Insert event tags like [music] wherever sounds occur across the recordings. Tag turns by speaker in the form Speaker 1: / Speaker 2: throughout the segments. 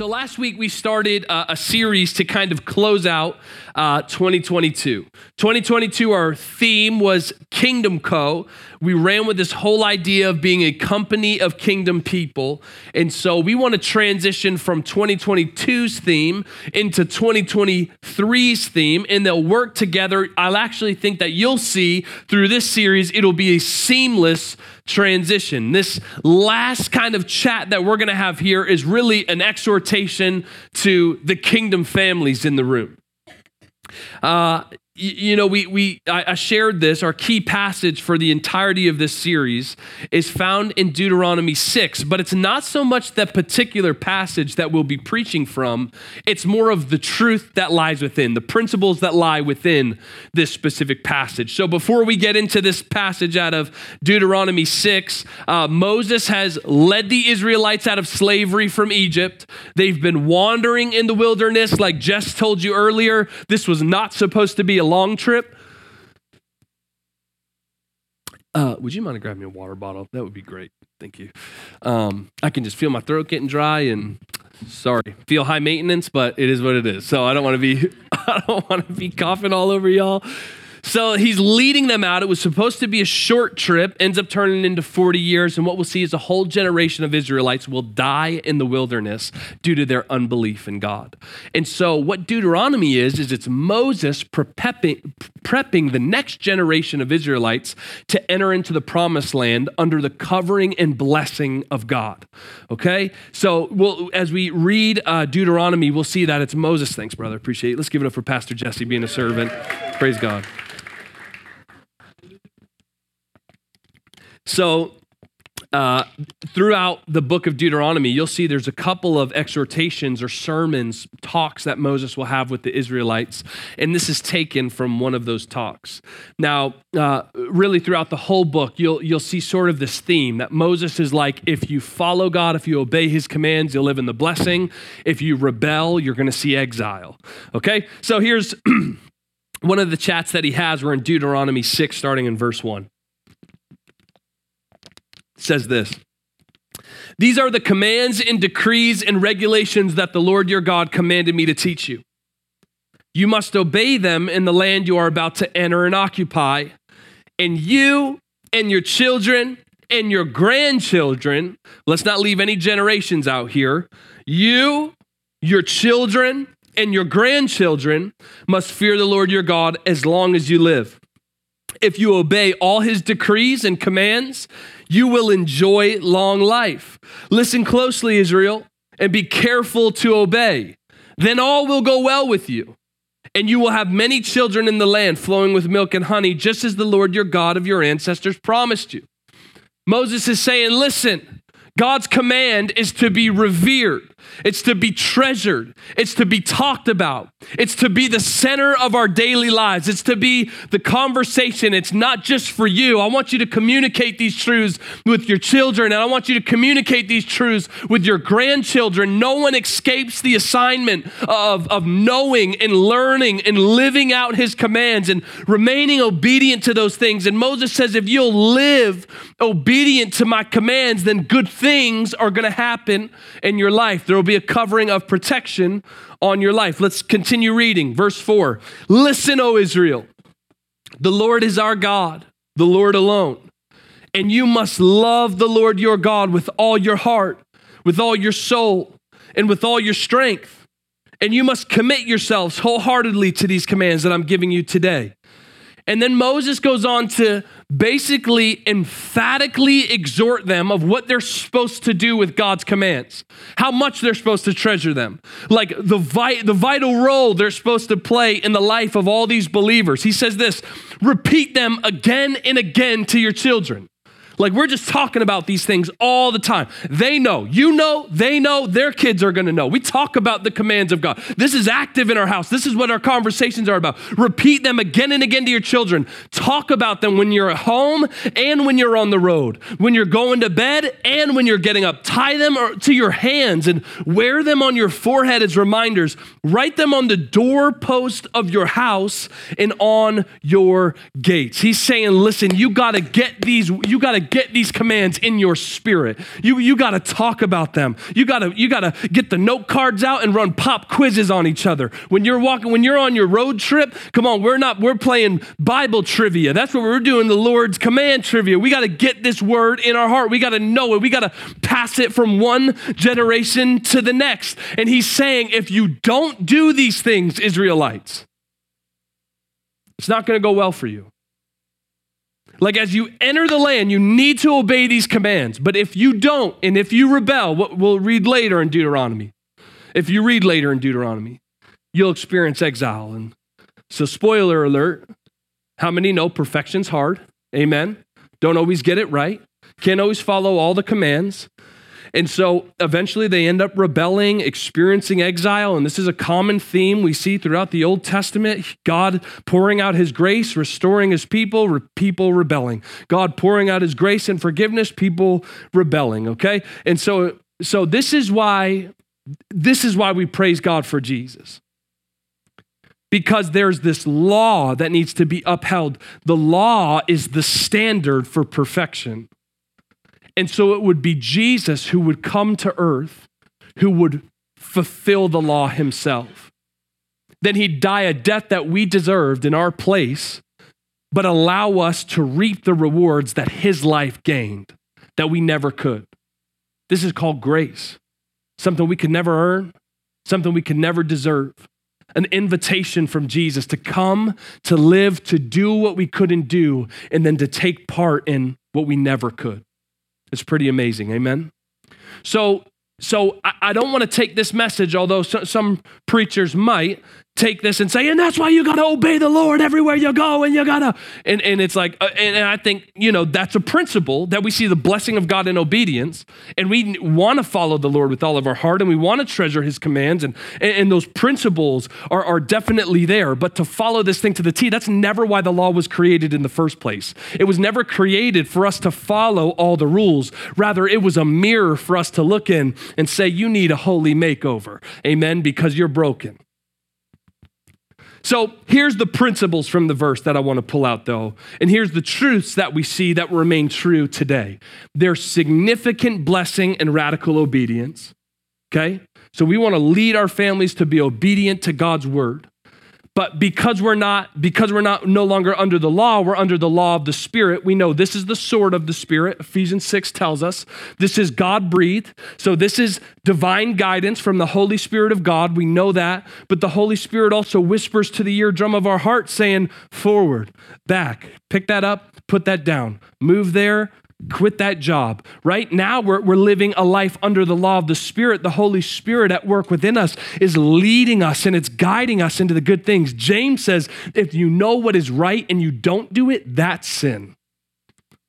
Speaker 1: So last week we started uh, a series to kind of close out uh, 2022. 2022, our theme was Kingdom Co. We ran with this whole idea of being a company of kingdom people. And so we want to transition from 2022's theme into 2023's theme, and they'll work together. I'll actually think that you'll see through this series, it'll be a seamless transition. This last kind of chat that we're going to have here is really an exhortation to the kingdom families in the room. Uh, you know, we, we I shared this. Our key passage for the entirety of this series is found in Deuteronomy 6, but it's not so much that particular passage that we'll be preaching from. It's more of the truth that lies within, the principles that lie within this specific passage. So before we get into this passage out of Deuteronomy 6, uh, Moses has led the Israelites out of slavery from Egypt. They've been wandering in the wilderness, like Jess told you earlier. This was not supposed to be a long trip. Uh, would you mind grabbing me a water bottle? That would be great. Thank you. Um, I can just feel my throat getting dry and sorry, feel high maintenance, but it is what it is. So I don't want to be [laughs] I don't want to be coughing all over y'all. So he's leading them out. It was supposed to be a short trip, ends up turning into 40 years. And what we'll see is a whole generation of Israelites will die in the wilderness due to their unbelief in God. And so what Deuteronomy is, is it's Moses prepping, prepping the next generation of Israelites to enter into the promised land under the covering and blessing of God. Okay? So we'll, as we read uh, Deuteronomy, we'll see that it's Moses. Thanks, brother. Appreciate it. Let's give it up for Pastor Jesse being a servant. Praise God. So, uh, throughout the book of Deuteronomy, you'll see there's a couple of exhortations or sermons, talks that Moses will have with the Israelites. And this is taken from one of those talks. Now, uh, really throughout the whole book, you'll, you'll see sort of this theme that Moses is like, if you follow God, if you obey his commands, you'll live in the blessing. If you rebel, you're going to see exile. Okay? So here's [clears throat] one of the chats that he has. We're in Deuteronomy 6, starting in verse 1 says this These are the commands and decrees and regulations that the Lord your God commanded me to teach you. You must obey them in the land you are about to enter and occupy, and you and your children and your grandchildren, let's not leave any generations out here, you, your children, and your grandchildren must fear the Lord your God as long as you live. If you obey all his decrees and commands, you will enjoy long life. Listen closely, Israel, and be careful to obey. Then all will go well with you. And you will have many children in the land flowing with milk and honey, just as the Lord your God of your ancestors promised you. Moses is saying, Listen, God's command is to be revered. It's to be treasured. It's to be talked about. It's to be the center of our daily lives. It's to be the conversation. It's not just for you. I want you to communicate these truths with your children, and I want you to communicate these truths with your grandchildren. No one escapes the assignment of, of knowing and learning and living out his commands and remaining obedient to those things. And Moses says, if you'll live obedient to my commands, then good things are going to happen in your life. There will be a covering of protection on your life. Let's continue reading. Verse 4 Listen, O Israel, the Lord is our God, the Lord alone. And you must love the Lord your God with all your heart, with all your soul, and with all your strength. And you must commit yourselves wholeheartedly to these commands that I'm giving you today. And then Moses goes on to basically emphatically exhort them of what they're supposed to do with God's commands, how much they're supposed to treasure them, like the, vi- the vital role they're supposed to play in the life of all these believers. He says this repeat them again and again to your children. Like we're just talking about these things all the time. They know, you know, they know, their kids are to know. We talk about the commands of God. This is active in our house. This is what our conversations are about. Repeat them again and again to your children. Talk about them when you're at home and when you're on the road, when you're going to bed and when you're getting up. Tie them to your hands and wear them on your forehead as reminders. Write them on the doorpost of your house and on your gates. He's saying, listen, you got to get these, you got to get these commands in your spirit. You, you got to talk about them. You got to you got to get the note cards out and run pop quizzes on each other. When you're walking, when you're on your road trip, come on, we're not we're playing Bible trivia. That's what we're doing. The Lord's command trivia. We got to get this word in our heart. We got to know it. We got to pass it from one generation to the next. And He's saying, if you don't do these things, Israelites, it's not going to go well for you. Like as you enter the land, you need to obey these commands. But if you don't, and if you rebel, what we'll read later in Deuteronomy, if you read later in Deuteronomy, you'll experience exile. And so, spoiler alert how many know perfection's hard? Amen. Don't always get it right. Can't always follow all the commands. And so eventually they end up rebelling, experiencing exile. And this is a common theme we see throughout the Old Testament God pouring out his grace, restoring his people, re- people rebelling. God pouring out his grace and forgiveness, people rebelling. Okay. And so, so this is why. This is why we praise God for Jesus because there's this law that needs to be upheld. The law is the standard for perfection. And so it would be Jesus who would come to earth, who would fulfill the law himself. Then he'd die a death that we deserved in our place, but allow us to reap the rewards that his life gained that we never could. This is called grace, something we could never earn, something we could never deserve. An invitation from Jesus to come, to live, to do what we couldn't do, and then to take part in what we never could. It's pretty amazing. Amen. So, so I, don't want to take this message, although some preachers might, take this and say, and that's why you got to obey the Lord everywhere you go, and you got to, and, and it's like, uh, and, and, I think, you know, that's a principle that we see the blessing of God in obedience, and we want to follow the Lord with all of our heart, and we want to treasure his commands, and, and, and those principles are, are definitely there. But to follow this thing to the T, that's never why the law was created in the first place. It was never created for us to follow all the rules. Rather, it was a mirror for us to look in and say, you need a holy makeover. Amen, because you're broken. So here's the principles from the verse that I want to pull out, though. And here's the truths that we see that remain true today there's significant blessing and radical obedience. Okay? So we want to lead our families to be obedient to God's word. But because we're not because we're not no longer under the law, we're under the law of the spirit. We know this is the sword of the spirit. Ephesians 6 tells us. This is God breathed. So this is divine guidance from the Holy Spirit of God. We know that. But the Holy Spirit also whispers to the eardrum of our heart saying, "Forward, back. Pick that up, put that down. Move there, quit that job. Right now, we're, we're living a life under the law of the Spirit. The Holy Spirit at work within us is leading us and it's guiding us into the good things. James says, if you know what is right and you don't do it, that's sin.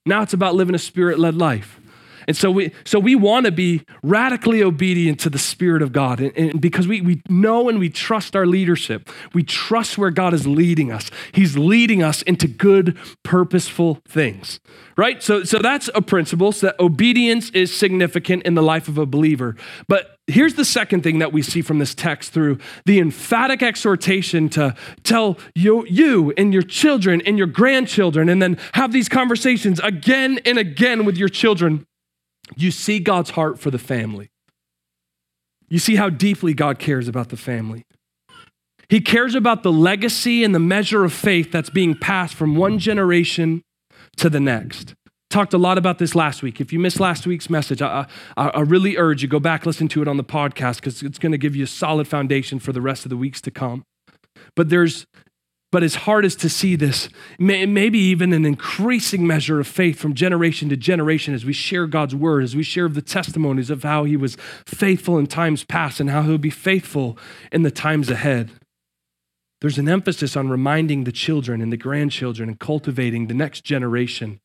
Speaker 1: Now it's about living a spirit led life. And so we, so we want to be radically obedient to the Spirit of God. And, and, because we, we know and we trust our leadership, we trust where God is leading us. He's leading us into good, purposeful things, right? So, so that's a principle, so that obedience is significant in the life of a believer. But here's the second thing that we see from this text through the emphatic exhortation to tell you, you and your children and your grandchildren, and then have these conversations again and again with your children you see God's heart for the family. You see how deeply God cares about the family. He cares about the legacy and the measure of faith that's being passed from one generation to the next. Talked a lot about this last week. If you missed last week's message, I, I, I really urge you go back listen to it on the podcast because it's going to give you a solid foundation for the rest of the weeks to come. But there's but as hard as to see this, maybe even an increasing measure of faith from generation to generation as we share God's word, as we share the testimonies of how he was faithful in times past and how he'll be faithful in the times ahead. There's an emphasis on reminding the children and the grandchildren and cultivating the next generation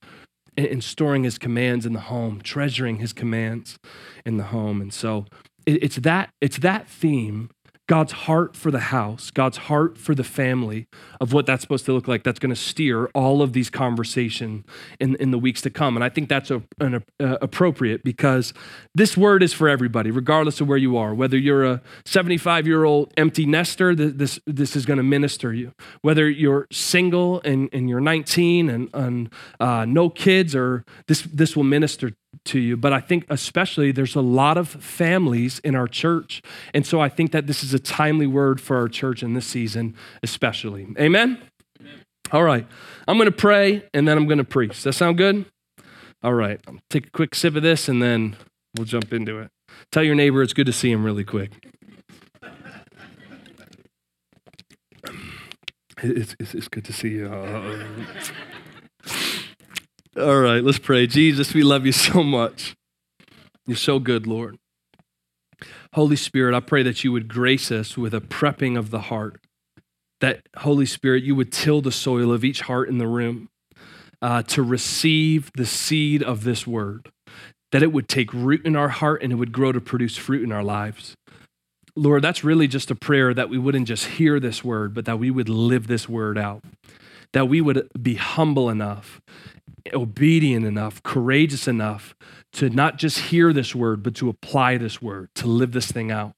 Speaker 1: and storing his commands in the home, treasuring his commands in the home. And so it's that, it's that theme God's heart for the house, God's heart for the family of what that's supposed to look like. That's going to steer all of these conversation in, in the weeks to come. And I think that's a, an, uh, appropriate because this word is for everybody, regardless of where you are. Whether you're a 75 year old empty nester, this, this is going to minister you. Whether you're single and, and you're 19 and, and uh, no kids, or this, this will minister to you. But I think, especially, there's a lot of families in our church. And so I think that this is a timely word for our church in this season, especially. Amen? Amen. All right. I'm going to pray and then I'm going to preach. Does that sound good? All right. I'll take a quick sip of this and then we'll jump into it. Tell your neighbor it's good to see him really quick. It's, it's, it's good to see you. [laughs] All right, let's pray. Jesus, we love you so much. You're so good, Lord. Holy Spirit, I pray that you would grace us with a prepping of the heart. That, Holy Spirit, you would till the soil of each heart in the room uh, to receive the seed of this word. That it would take root in our heart and it would grow to produce fruit in our lives. Lord, that's really just a prayer that we wouldn't just hear this word, but that we would live this word out. That we would be humble enough obedient enough, courageous enough to not just hear this word, but to apply this word, to live this thing out.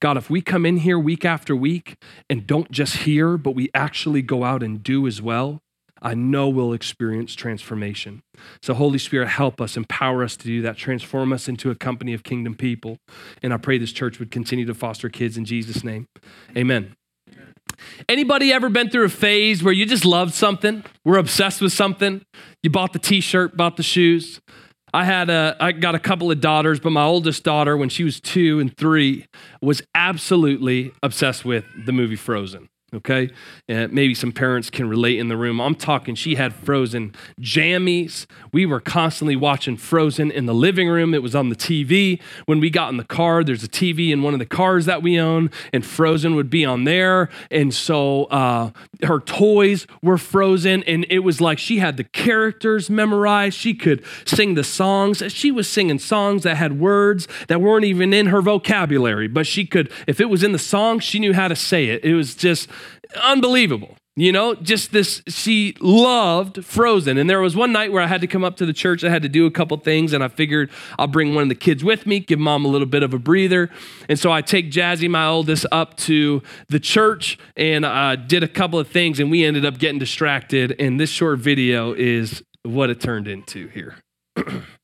Speaker 1: God, if we come in here week after week and don't just hear, but we actually go out and do as well, I know we'll experience transformation. So, Holy Spirit, help us, empower us to do that, transform us into a company of kingdom people. And I pray this church would continue to foster kids in Jesus' name. Amen. Anybody ever been through a phase where you just loved something? We're obsessed with something. You bought the t-shirt, bought the shoes. I had a I got a couple of daughters, but my oldest daughter when she was 2 and 3 was absolutely obsessed with the movie Frozen okay? And maybe some parents can relate in the room. I'm talking, she had frozen jammies. We were constantly watching Frozen in the living room. It was on the TV. When we got in the car, there's a TV in one of the cars that we own, and Frozen would be on there. And so uh, her toys were frozen, and it was like she had the characters memorized. She could sing the songs. She was singing songs that had words that weren't even in her vocabulary, but she could, if it was in the song, she knew how to say it. It was just, unbelievable. You know, just this, she loved Frozen. And there was one night where I had to come up to the church. I had to do a couple things, and I figured I'll bring one of the kids with me, give mom a little bit of a breather. And so I take Jazzy, my oldest, up to the church and uh, did a couple of things, and we ended up getting distracted. And this short video is what it turned into here. [clears throat]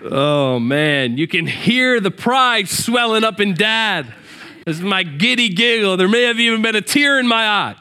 Speaker 1: Oh man, you can hear the pride swelling up in dad. This is my giddy giggle. There may have even been a tear in my eye.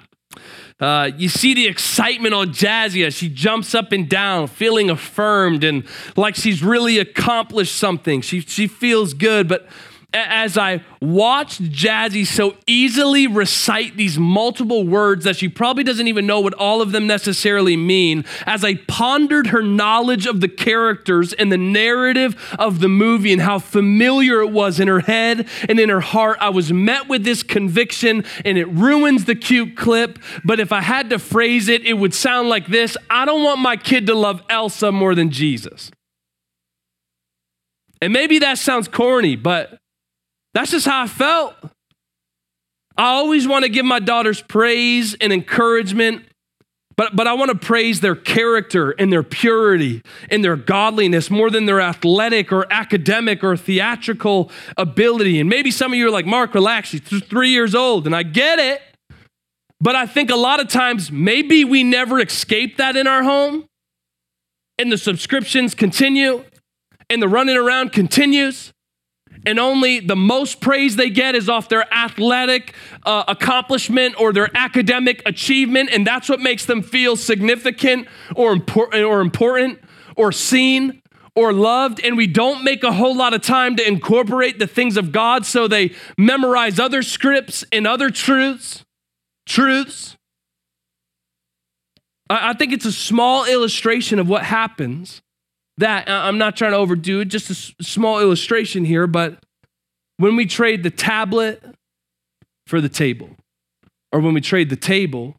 Speaker 1: Uh, you see the excitement on Jazzy she jumps up and down, feeling affirmed and like she's really accomplished something. She, she feels good, but as I watched Jazzy so easily recite these multiple words that she probably doesn't even know what all of them necessarily mean, as I pondered her knowledge of the characters and the narrative of the movie and how familiar it was in her head and in her heart, I was met with this conviction and it ruins the cute clip. But if I had to phrase it, it would sound like this I don't want my kid to love Elsa more than Jesus. And maybe that sounds corny, but that's just how I felt. I always want to give my daughters praise and encouragement, but, but I want to praise their character and their purity and their godliness more than their athletic or academic or theatrical ability. And maybe some of you are like, Mark, relax, she's three years old, and I get it. But I think a lot of times maybe we never escape that in our home, and the subscriptions continue, and the running around continues and only the most praise they get is off their athletic uh, accomplishment or their academic achievement, and that's what makes them feel significant or important or important or seen or loved, and we don't make a whole lot of time to incorporate the things of God, so they memorize other scripts and other truths. truths. I, I think it's a small illustration of what happens. That uh, I'm not trying to overdo it, just a small illustration here, but when we trade the tablet for the table, or when we trade the table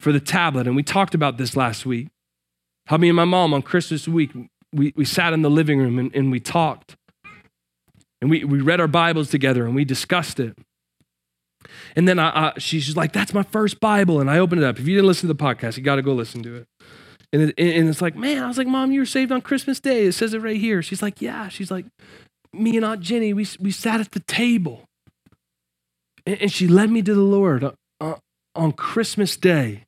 Speaker 1: for the tablet, and we talked about this last week. How me and my mom on Christmas week, we, we sat in the living room and, and we talked. And we, we read our Bibles together and we discussed it. And then I, I, she's like, That's my first Bible. And I opened it up. If you didn't listen to the podcast, you got to go listen to it. And, it, and it's like, Man, I was like, Mom, you were saved on Christmas Day. It says it right here. She's like, Yeah. She's like, Me and Aunt Jenny, we, we sat at the table. And, and she led me to the Lord uh, on Christmas Day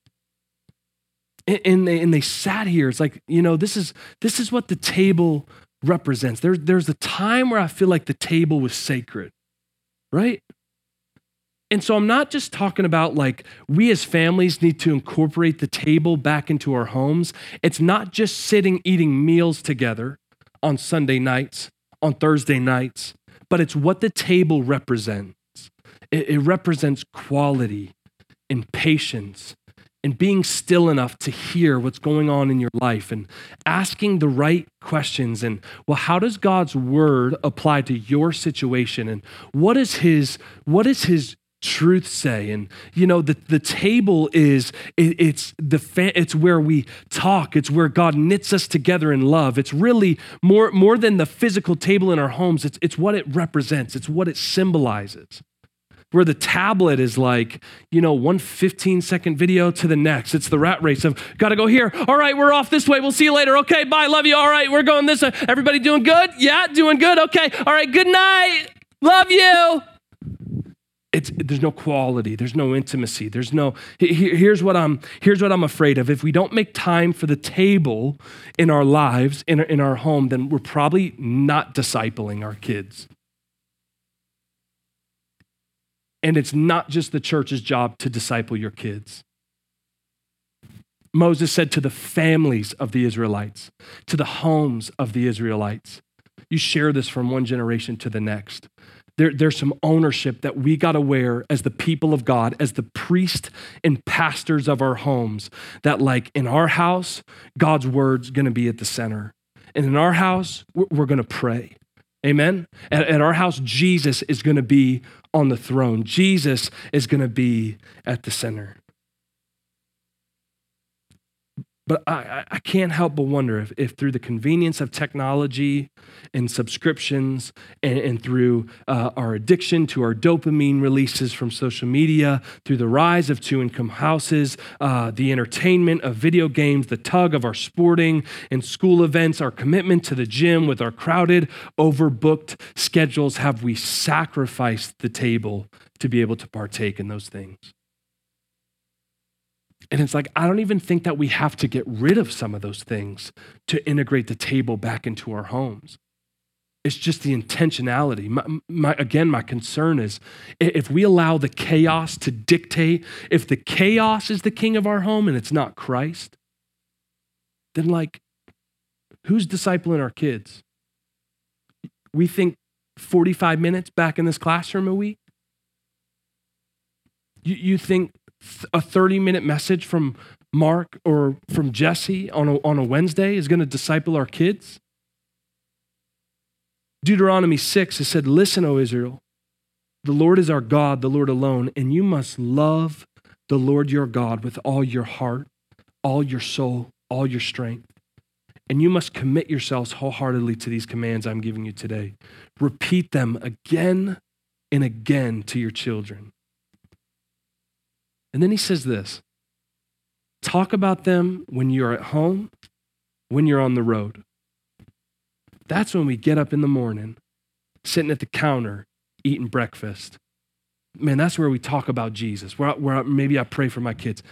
Speaker 1: and they, and they sat here it's like you know this is this is what the table represents there, there's a time where i feel like the table was sacred right and so i'm not just talking about like we as families need to incorporate the table back into our homes. It's not just sitting eating meals together on sunday nights on thursday nights but it's what the table represents. It, it represents quality and patience and being still enough to hear what's going on in your life and asking the right questions. And well how does god's word apply to your situation? And what is his what is his truth say and you know the, the table is it, it's the fa- it's where we talk it's where god knits us together in love it's really more more than the physical table in our homes it's it's what it represents it's what it symbolizes where the tablet is like, you know, one 15 second video to the next. It's the rat race of, gotta go here. All right, we're off this way. We'll see you later. Okay, bye. Love you. All right, we're going this way. Everybody doing good? Yeah, doing good. Okay. All right, good night. Love you. It's, there's no quality there's no intimacy there's no here's what i'm here's what i'm afraid of if we don't make time for the table in our lives in, in our home then we're probably not discipling our kids and it's not just the church's job to disciple your kids. Moses said to the families of the Israelites, to the homes of the Israelites, you share this from one generation to the next. There, there's some ownership that we got to wear as the people of God, as the priest and pastors of our homes. That, like in our house, God's word's going to be at the center. And in our house, we're, we're going to pray. Amen. At, at our house, Jesus is going to be on the throne. Jesus is going to be at the center. But I, I can't help but wonder if, if through the convenience of technology and subscriptions and, and through uh, our addiction to our dopamine releases from social media, through the rise of two income houses, uh, the entertainment of video games, the tug of our sporting and school events, our commitment to the gym with our crowded, overbooked schedules, have we sacrificed the table to be able to partake in those things? And it's like, I don't even think that we have to get rid of some of those things to integrate the table back into our homes. It's just the intentionality. My, my, again, my concern is if we allow the chaos to dictate, if the chaos is the king of our home and it's not Christ, then like, who's discipling our kids? We think 45 minutes back in this classroom a week? You, you think a 30 minute message from Mark or from Jesse on a, on a Wednesday is going to disciple our kids? Deuteronomy 6 has said, Listen, O Israel, the Lord is our God, the Lord alone, and you must love the Lord your God with all your heart, all your soul, all your strength. And you must commit yourselves wholeheartedly to these commands I'm giving you today. Repeat them again and again to your children. And then he says this talk about them when you're at home, when you're on the road. That's when we get up in the morning, sitting at the counter, eating breakfast. Man, that's where we talk about Jesus. Where, where maybe I pray for my kids.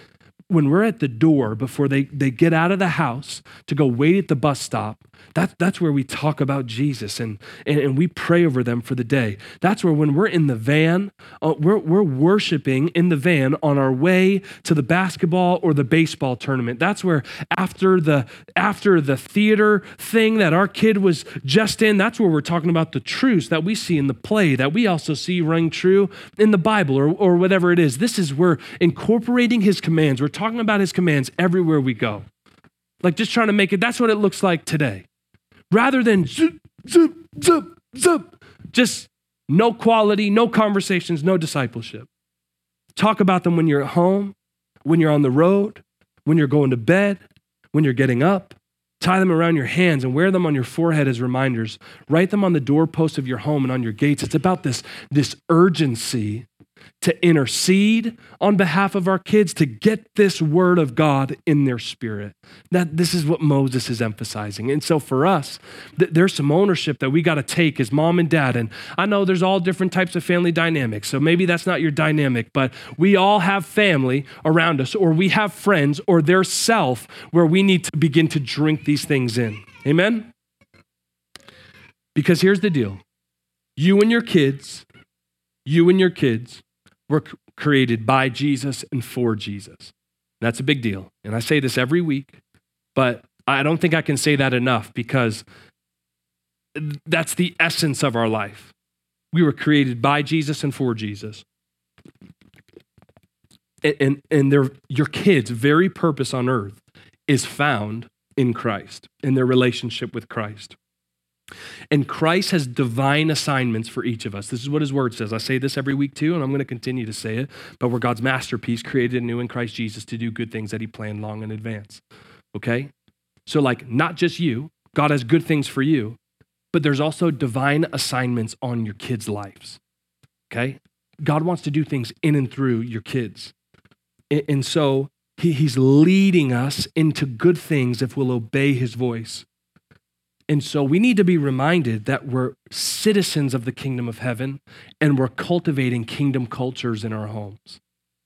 Speaker 1: When we're at the door before they, they get out of the house to go wait at the bus stop, that, that's where we talk about Jesus and, and, and we pray over them for the day. That's where when we're in the van, uh, we're, we're worshiping in the van on our way to the basketball or the baseball tournament. That's where after the after the theater thing that our kid was just in, that's where we're talking about the truths that we see in the play that we also see ring true in the Bible or, or whatever it is. This is where we're incorporating his commands. We're talking about his commands everywhere we go. Like just trying to make it, that's what it looks like today rather than zip, zip, zip, zip. Just no quality, no conversations, no discipleship. Talk about them when you're at home, when you're on the road, when you're going to bed, when you're getting up. Tie them around your hands and wear them on your forehead as reminders. Write them on the doorpost of your home and on your gates. It's about this, this urgency to intercede on behalf of our kids, to get this word of God in their spirit. That this is what Moses is emphasizing. And so for us, th- there's some ownership that we got to take as mom and dad. And I know there's all different types of family dynamics. So maybe that's not your dynamic, but we all have family around us, or we have friends, or their self where we need to begin to drink these things in. Amen? Because here's the deal you and your kids, you and your kids were created by Jesus and for Jesus. That's a big deal. And I say this every week, but I don't think I can say that enough because that's the essence of our life. We were created by Jesus and for Jesus. And, and, and your kids' very purpose on earth is found in Christ, in their relationship with Christ. And Christ has divine assignments for each of us. This is what his word says. I say this every week too, and I'm going to continue to say it. But we're God's masterpiece, created anew in Christ Jesus to do good things that he planned long in advance. Okay? So, like, not just you, God has good things for you, but there's also divine assignments on your kids' lives. Okay? God wants to do things in and through your kids. And so, he's leading us into good things if we'll obey his voice. And so we need to be reminded that we're citizens of the kingdom of heaven and we're cultivating kingdom cultures in our homes.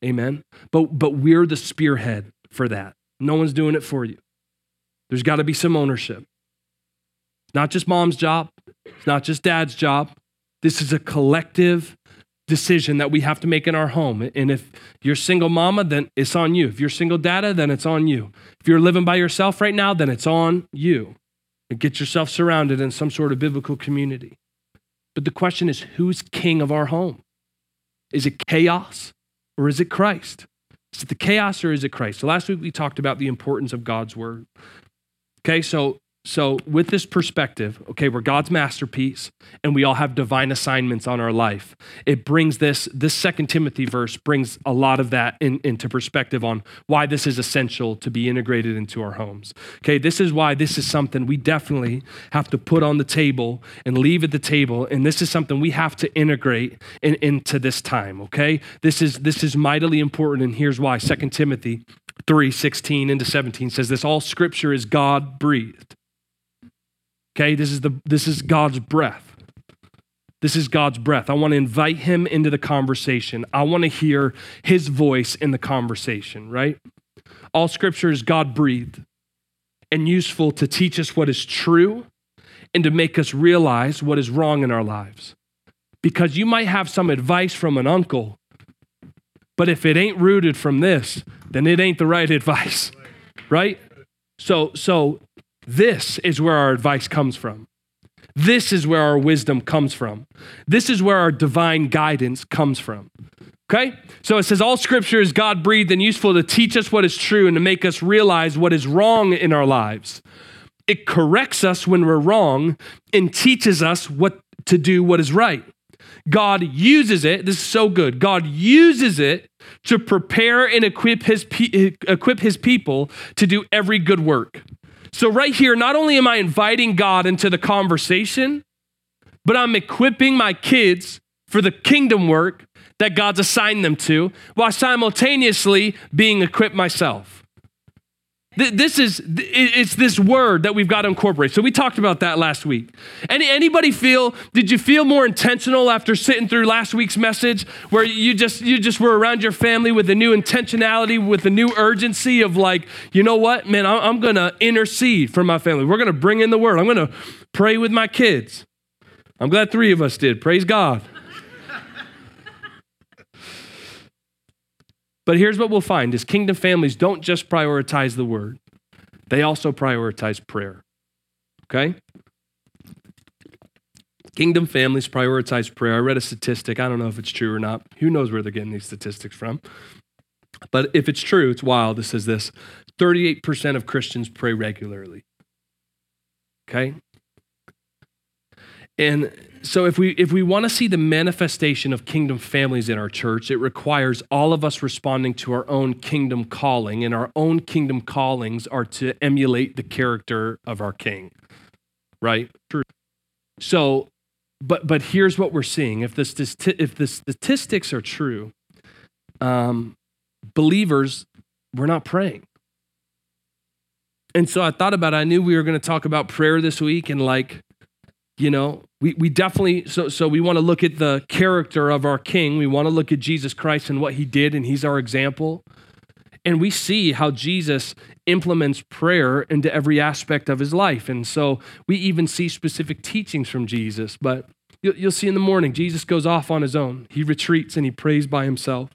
Speaker 1: Amen. But but we're the spearhead for that. No one's doing it for you. There's got to be some ownership. Not just mom's job, it's not just dad's job. This is a collective decision that we have to make in our home. And if you're single mama, then it's on you. If you're single dada, then it's on you. If you're living by yourself right now, then it's on you and get yourself surrounded in some sort of biblical community. But the question is who's king of our home? Is it chaos or is it Christ? Is it the chaos or is it Christ? So last week we talked about the importance of God's word. Okay, so so, with this perspective, okay, we're God's masterpiece and we all have divine assignments on our life. It brings this, this second Timothy verse brings a lot of that in, into perspective on why this is essential to be integrated into our homes. Okay, this is why this is something we definitely have to put on the table and leave at the table. And this is something we have to integrate in, into this time, okay? This is this is mightily important, and here's why. Second Timothy 3 16 into 17 says this all scripture is God breathed Okay, this is the this is God's breath. This is God's breath. I want to invite him into the conversation. I want to hear his voice in the conversation, right? All scripture is God breathed and useful to teach us what is true and to make us realize what is wrong in our lives. Because you might have some advice from an uncle, but if it ain't rooted from this, then it ain't the right [laughs] advice, right? So, so this is where our advice comes from. This is where our wisdom comes from. This is where our divine guidance comes from. Okay? So it says, All scripture is God breathed and useful to teach us what is true and to make us realize what is wrong in our lives. It corrects us when we're wrong and teaches us what to do what is right. God uses it, this is so good. God uses it to prepare and equip his, equip his people to do every good work. So, right here, not only am I inviting God into the conversation, but I'm equipping my kids for the kingdom work that God's assigned them to while simultaneously being equipped myself. This is it's this word that we've got to incorporate. So we talked about that last week. Any anybody feel did you feel more intentional after sitting through last week's message where you just you just were around your family with a new intentionality with a new urgency of like, you know what? Man, I'm going to intercede for my family. We're going to bring in the word. I'm going to pray with my kids. I'm glad 3 of us did. Praise God. But here's what we'll find is kingdom families don't just prioritize the word. They also prioritize prayer. Okay? Kingdom families prioritize prayer. I read a statistic. I don't know if it's true or not. Who knows where they're getting these statistics from? But if it's true, it's wild. It says this 38% of Christians pray regularly. Okay? And so if we if we want to see the manifestation of kingdom families in our church, it requires all of us responding to our own kingdom calling, and our own kingdom callings are to emulate the character of our king. Right? True. So but but here's what we're seeing. If the if the statistics are true, um, believers, we're not praying. And so I thought about it. I knew we were going to talk about prayer this week and like you know we, we definitely so so we want to look at the character of our king. We want to look at jesus christ and what he did and he's our example. And we see how jesus implements prayer into every aspect of his life. And so we even see specific teachings from jesus but you'll, you'll see in the morning jesus goes off on his own. He retreats and he prays by himself.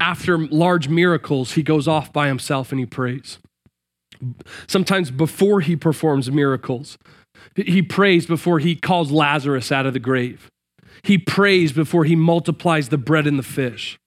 Speaker 1: After large miracles he goes off by himself and he prays. Sometimes before he performs miracles he prays before he calls Lazarus out of the grave. He prays before he multiplies the bread and the fish.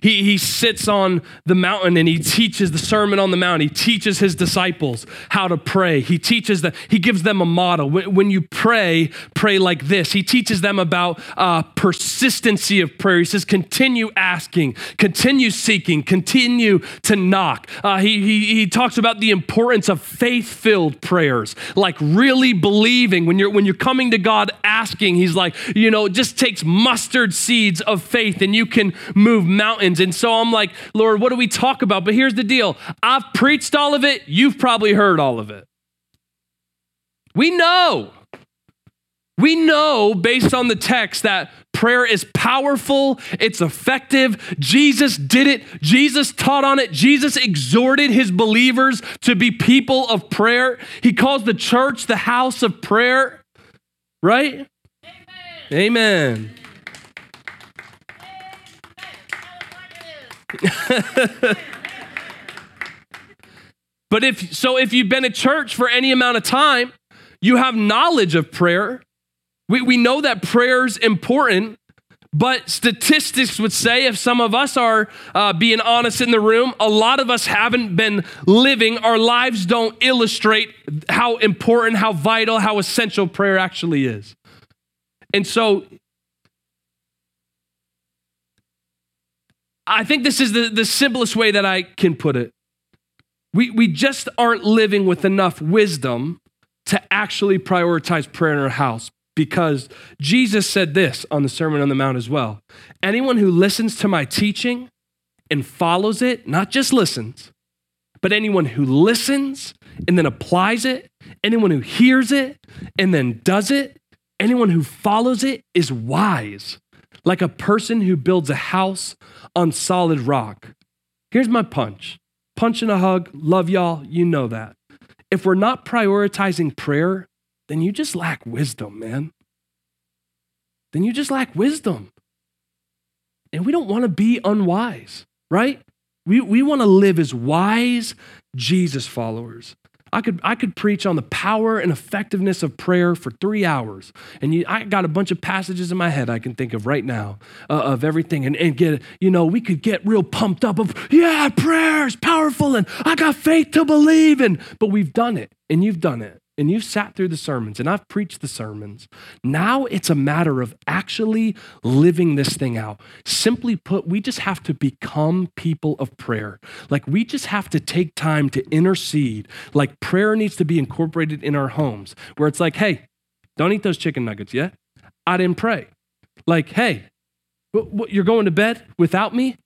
Speaker 1: He, he sits on the mountain and he teaches the Sermon on the Mount. He teaches his disciples how to pray. He teaches that, he gives them a model. When, when you pray, pray like this. He teaches them about uh, persistency of prayer. He says, continue asking, continue seeking, continue to knock. Uh, he, he, he talks about the importance of faith filled prayers, like really believing when you're, when you're coming to God asking. He's like, you know, it just takes mustard seeds of faith and you can move mountains mountains. And so I'm like, Lord, what do we talk about? But here's the deal I've preached all of it, you've probably heard all of it. We know. We know based on the text that prayer is powerful, it's effective. Jesus did it, Jesus taught on it, Jesus exhorted his believers to be people of prayer. He calls the church the house of prayer, right? Amen. Amen. [laughs] but if so if you've been at church for any amount of time, you have knowledge of prayer. We, we know that prayer is important, but statistics would say, if some of us are uh, being honest in the room, a lot of us haven't been living. Our lives don't illustrate how important, how vital, how essential prayer actually is. And so I think this is the, the simplest way that I can put it. We, we just aren't living with enough wisdom to actually prioritize prayer in our house because Jesus said this on the Sermon on the Mount as well. Anyone who listens to my teaching and follows it, not just listens, but anyone who listens and then applies it, anyone who hears it and then does it, anyone who follows it is wise like a person who builds a house on solid rock. Here's my punch punch and a hug. Love y'all. You know that. If we're not prioritizing prayer, then you just lack wisdom, man. Then you just lack wisdom. And we don't want to be unwise, right? We, we want to live as wise Jesus followers. I could, I could preach on the power and effectiveness of prayer for three hours. And you, I got a bunch of passages in my head I can think of right now uh, of everything and, and get, you know, we could get real pumped up of, yeah, prayer is powerful and I got faith to believe in. But we've done it and you've done it and you've sat through the sermons and I've preached the sermons. Now it's a matter of actually living this thing out. Simply put, we just have to become people of prayer. Like we just have to take time to intercede. Like prayer needs to be incorporated in our homes where it's like, hey, don't eat those chicken nuggets yet. I didn't pray. Like, hey, you're going to bed without me?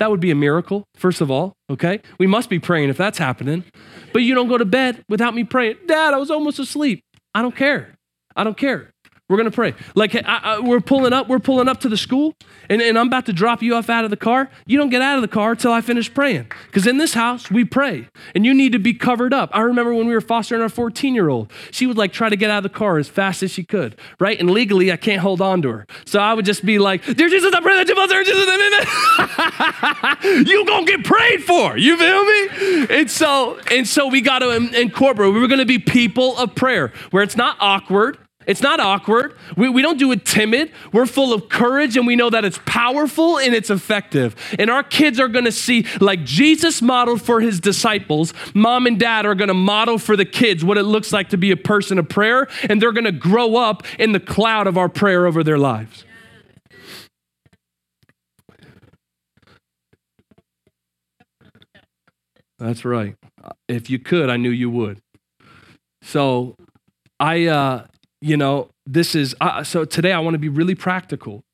Speaker 1: That would be a miracle, first of all, okay? We must be praying if that's happening. But you don't go to bed without me praying. Dad, I was almost asleep. I don't care. I don't care. We're gonna pray. Like I, I, we're pulling up, we're pulling up to the school, and, and I'm about to drop you off out of the car. You don't get out of the car till I finish praying. Because in this house, we pray, and you need to be covered up. I remember when we were fostering our 14 year old, she would like try to get out of the car as fast as she could, right? And legally, I can't hold on to her. So I would just be like, Dear Jesus, I pray that you mother, Jesus, [laughs] you gonna get prayed for. You feel me? And so, and so we got to incorporate, we were gonna be people of prayer where it's not awkward it's not awkward. We, we don't do it timid. We're full of courage and we know that it's powerful and it's effective. And our kids are going to see, like Jesus modeled for his disciples, mom and dad are going to model for the kids what it looks like to be a person of prayer. And they're going to grow up in the cloud of our prayer over their lives. That's right. If you could, I knew you would. So I, uh, you know, this is, uh, so today I want to be really practical.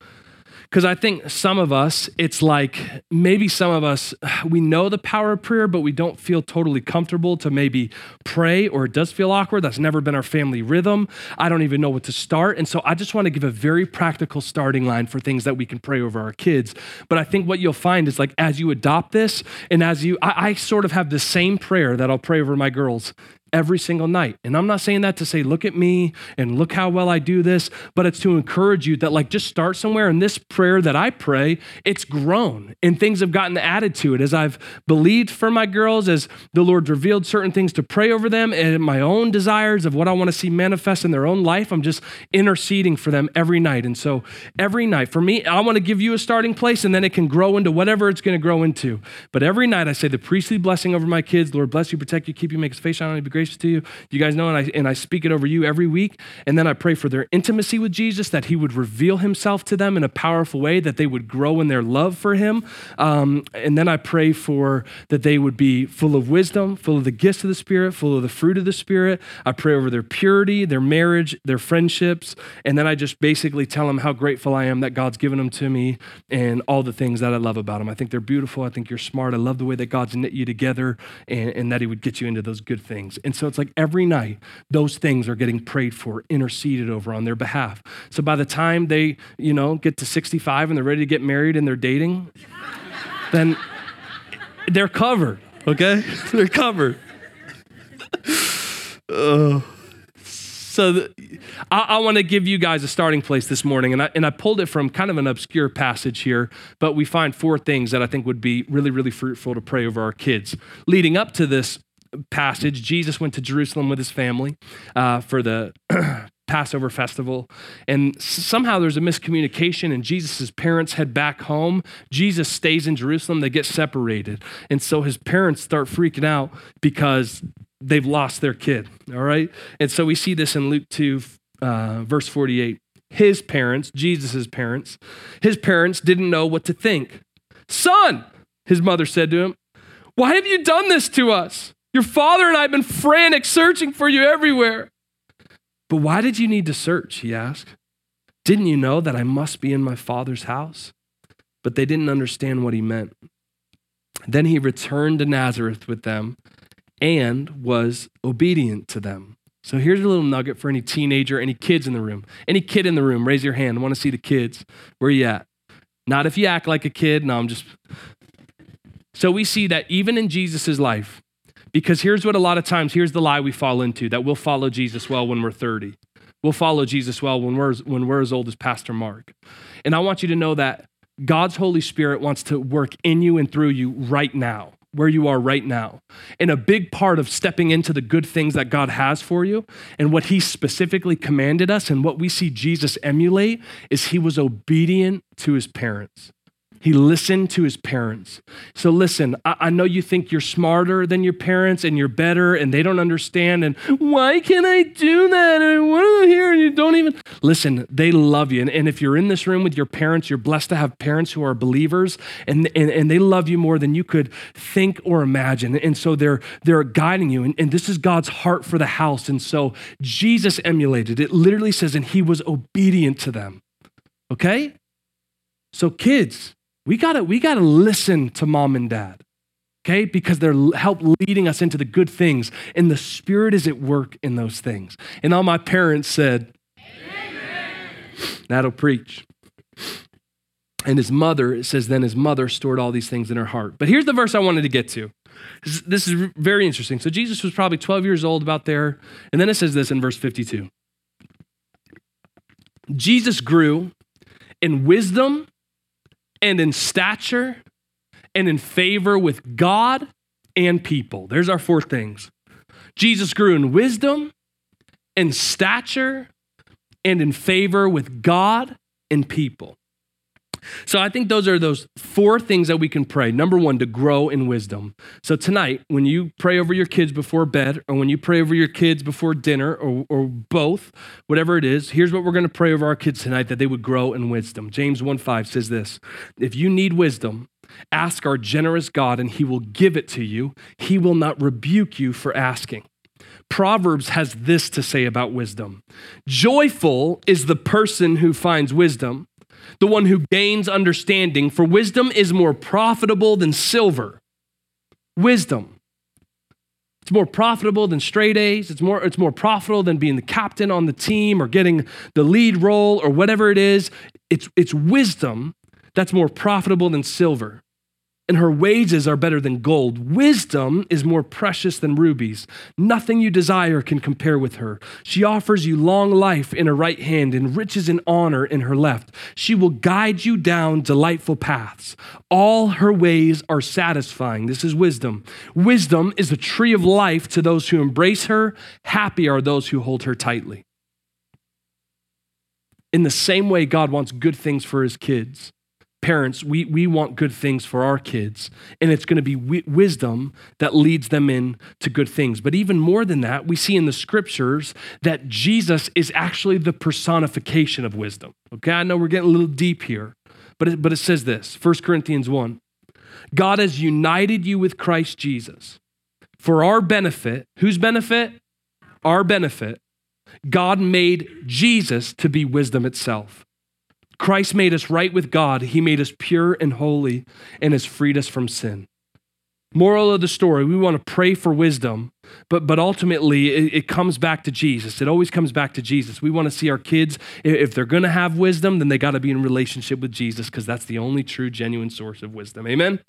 Speaker 1: Because I think some of us, it's like maybe some of us, [sighs] we know the power of prayer, but we don't feel totally comfortable to maybe pray, or it does feel awkward. That's never been our family rhythm. I don't even know what to start. And so I just want to give a very practical starting line for things that we can pray over our kids. But I think what you'll find is like as you adopt this, and as you, I, I sort of have the same prayer that I'll pray over my girls every single night. And I'm not saying that to say, look at me and look how well I do this, but it's to encourage you that, like, just start somewhere. And this prayer that I pray, it's grown and things have gotten added to it as I've believed for my girls, as the Lord revealed certain things to pray over them and my own desires of what I want to see manifest in their own life. I'm just interceding for them every night. And so, every night, for me, I want to give you a starting place and then it can grow into whatever it's going to grow into. But every night, I say the priestly blessing over my kids Lord, bless you, protect you, keep you, make his face shine on you, gracious to you. You guys know, and I, and I speak it over you every week. And then I pray for their intimacy with Jesus, that he would reveal himself to them in a powerful way, that they would grow in their love for him. Um, and then I pray for that they would be full of wisdom, full of the gifts of the Spirit, full of the fruit of the Spirit. I pray over their purity, their marriage, their friendships. And then I just basically tell them how grateful I am that God's given them to me and all the things that I love about them. I think they're beautiful. I think you're smart. I love the way that God's knit you together and, and that he would get you into those good things. And so it's like every night, those things are getting prayed for, interceded over on their behalf. So by the time they, you know, get to 65 and they're ready to get married and they're dating, then they're covered, okay? [laughs] they're covered. [sighs] so the, I, I want to give you guys a starting place this morning, and I, and I pulled it from kind of an obscure passage here, but we find four things that I think would be really, really fruitful to pray over our kids. Leading up to this passage, Jesus went to Jerusalem with his family uh, for the [clears throat] Passover festival. And somehow there's a miscommunication, and Jesus' parents head back home. Jesus stays in Jerusalem, they get separated. And so his parents start freaking out because they've lost their kid. All right. And so we see this in Luke 2, uh, verse 48. His parents, Jesus' parents, his parents didn't know what to think. Son, his mother said to him, Why have you done this to us? Your father and I have been frantic searching for you everywhere. But why did you need to search? He asked. Didn't you know that I must be in my father's house? But they didn't understand what he meant. Then he returned to Nazareth with them and was obedient to them. So here's a little nugget for any teenager, any kids in the room. Any kid in the room, raise your hand. I want to see the kids. Where you at? Not if you act like a kid. No, I'm just. So we see that even in Jesus' life, because here's what a lot of times, here's the lie we fall into that we'll follow Jesus well when we're 30. We'll follow Jesus well when we're, when we're as old as Pastor Mark. And I want you to know that God's Holy Spirit wants to work in you and through you right now, where you are right now. And a big part of stepping into the good things that God has for you and what He specifically commanded us and what we see Jesus emulate is He was obedient to His parents. He listened to his parents. So, listen, I, I, know you think you're smarter than your parents and you're better and they don't understand. And why can't I do that? And what are here? And you don't even listen, they love you. And, and if you're in this room with your parents, you're blessed to have parents who are believers and, and, and they love you more than you could think or imagine. And so they're, they're guiding you. And, and this is God's heart for the house. And so Jesus emulated it, literally says, and he was obedient to them. Okay? So, kids, we gotta, we gotta listen to mom and dad, okay? Because they're help leading us into the good things, and the Spirit is at work in those things. And all my parents said, Amen. That'll preach. And his mother, it says, then his mother stored all these things in her heart. But here's the verse I wanted to get to. This is very interesting. So Jesus was probably 12 years old about there. And then it says this in verse 52 Jesus grew in wisdom and in stature and in favor with God and people. There's our four things. Jesus grew in wisdom and stature and in favor with God and people. So I think those are those four things that we can pray. Number one, to grow in wisdom. So tonight, when you pray over your kids before bed, or when you pray over your kids before dinner, or, or both, whatever it is, here's what we're going to pray over our kids tonight that they would grow in wisdom. James 1 5 says this If you need wisdom, ask our generous God, and he will give it to you. He will not rebuke you for asking. Proverbs has this to say about wisdom Joyful is the person who finds wisdom the one who gains understanding, for wisdom is more profitable than silver. Wisdom. It's more profitable than straight A's. It's more, it's more profitable than being the captain on the team or getting the lead role or whatever it is. It's, it's wisdom that's more profitable than silver and her wages are better than gold. Wisdom is more precious than rubies. Nothing you desire can compare with her. She offers you long life in her right hand and riches and honor in her left. She will guide you down delightful paths. All her ways are satisfying. This is wisdom. Wisdom is a tree of life to those who embrace her. Happy are those who hold her tightly. In the same way, God wants good things for his kids parents, we, we want good things for our kids, and it's going to be w- wisdom that leads them in to good things. But even more than that, we see in the scriptures that Jesus is actually the personification of wisdom. Okay, I know we're getting a little deep here, but it, but it says this 1 Corinthians 1 God has united you with Christ Jesus for our benefit. Whose benefit? Our benefit. God made Jesus to be wisdom itself. Christ made us right with God. He made us pure and holy and has freed us from sin. Moral of the story, we want to pray for wisdom, but, but ultimately it, it comes back to Jesus. It always comes back to Jesus. We want to see our kids, if they're going to have wisdom, then they got to be in relationship with Jesus because that's the only true, genuine source of wisdom. Amen?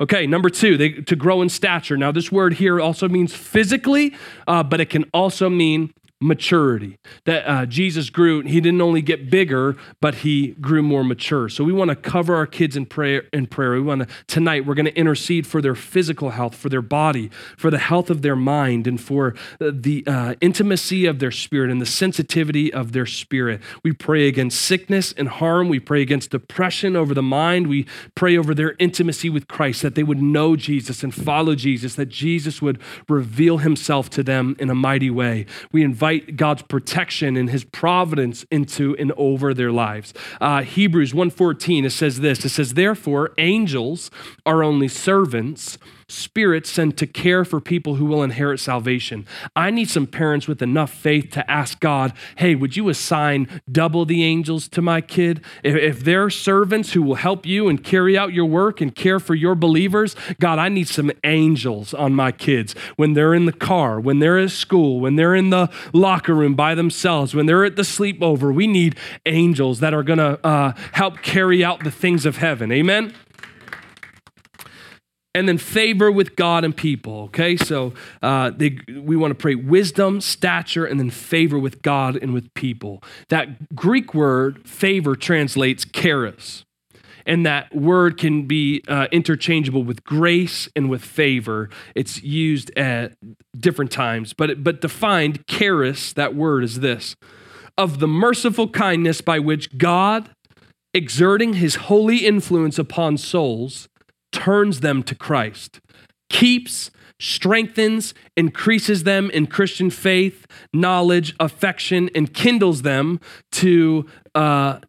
Speaker 1: Okay, number two, they, to grow in stature. Now, this word here also means physically, uh, but it can also mean maturity. That uh, Jesus grew, he didn't only get bigger, but he grew more mature. So we want to cover our kids in prayer. In prayer, we want to tonight. We're going to intercede for their physical health, for their body, for the health of their mind, and for uh, the uh, intimacy of their spirit and the sensitivity of their spirit. We pray against sickness and harm. We pray against depression over the mind. We pray over their intimacy with Christ, that they would know Jesus and follow Jesus, that Jesus would reveal himself to them in a mighty way. We invite invite God's protection and his providence into and over their lives. Uh, Hebrews 1.14, it says this, it says, therefore, angels are only servants Spirit sent to care for people who will inherit salvation. I need some parents with enough faith to ask God, hey, would you assign double the angels to my kid? If, if they're servants who will help you and carry out your work and care for your believers, God, I need some angels on my kids when they're in the car, when they're at school, when they're in the locker room by themselves, when they're at the sleepover. We need angels that are going to uh, help carry out the things of heaven. Amen? And then favor with God and people. Okay, so uh, they, we want to pray wisdom, stature, and then favor with God and with people. That Greek word favor translates charis. And that word can be uh, interchangeable with grace and with favor. It's used at different times, but, but defined, charis, that word is this of the merciful kindness by which God, exerting his holy influence upon souls, turns them to Christ. keeps, strengthens, increases them in Christian faith, knowledge, affection, and kindles them to, uh,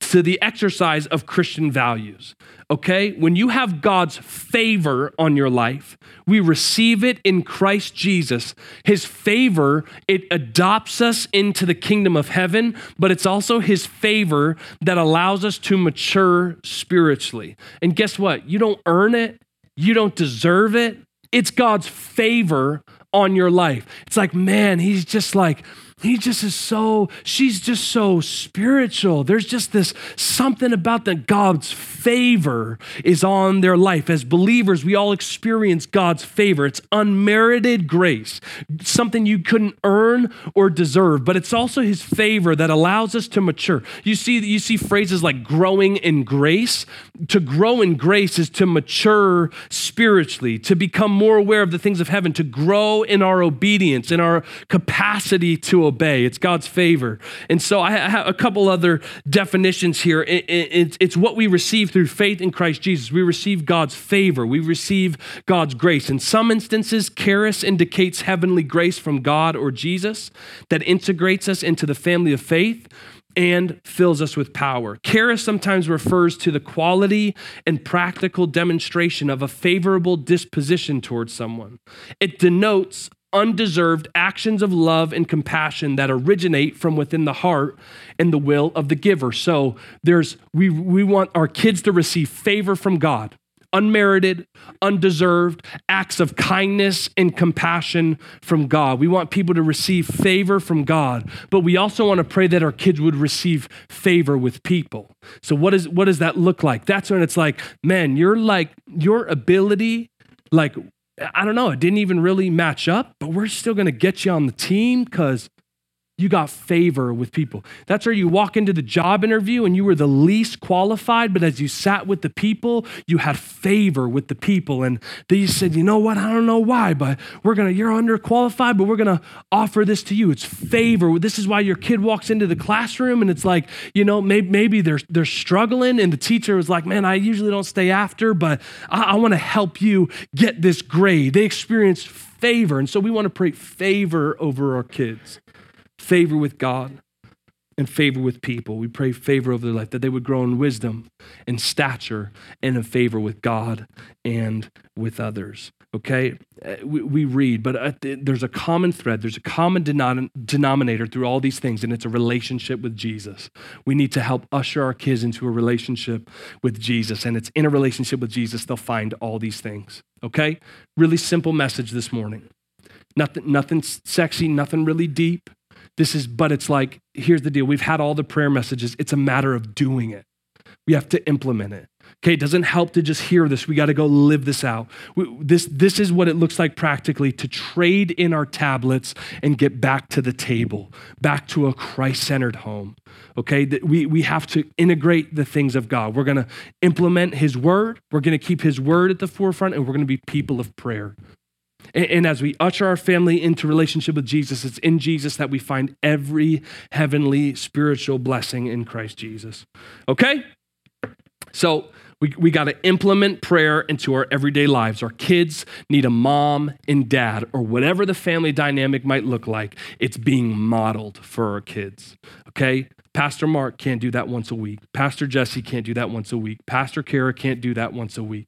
Speaker 1: to the exercise of Christian values. Okay? When you have God's favor on your life, we receive it in Christ Jesus. His favor, it adopts us into the kingdom of heaven, but it's also His favor that allows us to mature spiritually. And guess what? You don't earn it, you don't deserve it. It's God's favor on your life. It's like, man, he's just like, he just is so, she's just so spiritual. There's just this something about that God's favor is on their life. As believers, we all experience God's favor. It's unmerited grace, something you couldn't earn or deserve, but it's also his favor that allows us to mature. You see, you see phrases like growing in grace. To grow in grace is to mature spiritually, to become more aware of the things of heaven, to grow in our obedience, in our capacity to obey. It's God's favor. And so I have a couple other definitions here. It's what we receive through faith in Christ Jesus. We receive God's favor, we receive God's grace. In some instances, charis indicates heavenly grace from God or Jesus that integrates us into the family of faith and fills us with power. Charis sometimes refers to the quality and practical demonstration of a favorable disposition towards someone. It denotes undeserved actions of love and compassion that originate from within the heart and the will of the giver. So there's we we want our kids to receive favor from God. Unmerited, undeserved acts of kindness and compassion from God. We want people to receive favor from God, but we also want to pray that our kids would receive favor with people. So what is what does that look like? That's when it's like, man, you're like your ability like I don't know, it didn't even really match up, but we're still going to get you on the team because you got favor with people. That's where you walk into the job interview and you were the least qualified, but as you sat with the people, you had favor with the people. And they said, you know what? I don't know why, but we're gonna, you're underqualified, but we're gonna offer this to you. It's favor. This is why your kid walks into the classroom and it's like, you know, maybe, maybe they're they're struggling, and the teacher was like, Man, I usually don't stay after, but I, I want to help you get this grade. They experience favor. And so we want to pray favor over our kids favor with God and favor with people. We pray favor over their life, that they would grow in wisdom and stature and in favor with God and with others. Okay? Uh, we, we read, but uh, there's a common thread, there's a common denominator through all these things, and it's a relationship with Jesus. We need to help usher our kids into a relationship with Jesus, and it's in a relationship with Jesus they'll find all these things. Okay? Really simple message this morning. Nothing, nothing sexy, nothing really deep. This is, but it's like, here's the deal. We've had all the prayer messages. It's a matter of doing it. We have to implement it. Okay, it doesn't help to just hear this. We got to go live this out. We, this, this is what it looks like practically to trade in our tablets and get back to the table, back to a Christ centered home. Okay, we, we have to integrate the things of God. We're going to implement His word, we're going to keep His word at the forefront, and we're going to be people of prayer. And, and as we usher our family into relationship with Jesus, it's in Jesus that we find every heavenly spiritual blessing in Christ Jesus. Okay? So, we, we got to implement prayer into our everyday lives. Our kids need a mom and dad, or whatever the family dynamic might look like. It's being modeled for our kids. Okay? Pastor Mark can't do that once a week. Pastor Jesse can't do that once a week. Pastor Kara can't do that once a week.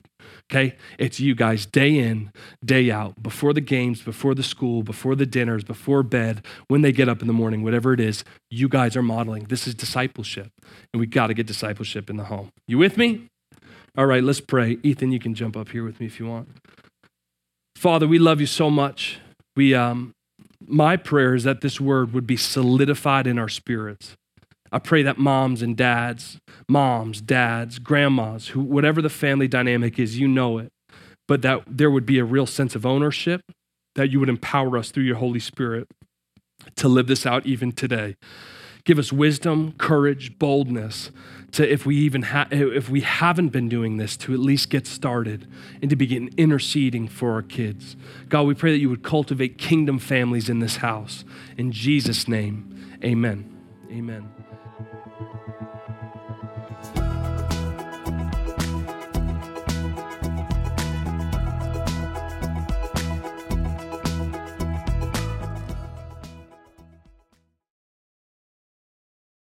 Speaker 1: Okay? It's you guys day in, day out, before the games, before the school, before the dinners, before bed, when they get up in the morning, whatever it is, you guys are modeling. This is discipleship. And we got to get discipleship in the home. You with me? All right, let's pray. Ethan, you can jump up here with me if you want. Father, we love you so much. We um my prayer is that this word would be solidified in our spirits. I pray that moms and dads, moms, dads, grandmas, who, whatever the family dynamic is, you know it, but that there would be a real sense of ownership, that you would empower us through your Holy Spirit to live this out even today. Give us wisdom, courage, boldness to if we even ha- if we haven't been doing this to at least get started and to begin interceding for our kids. God, we pray that you would cultivate kingdom families in this house. In Jesus name. Amen. Amen.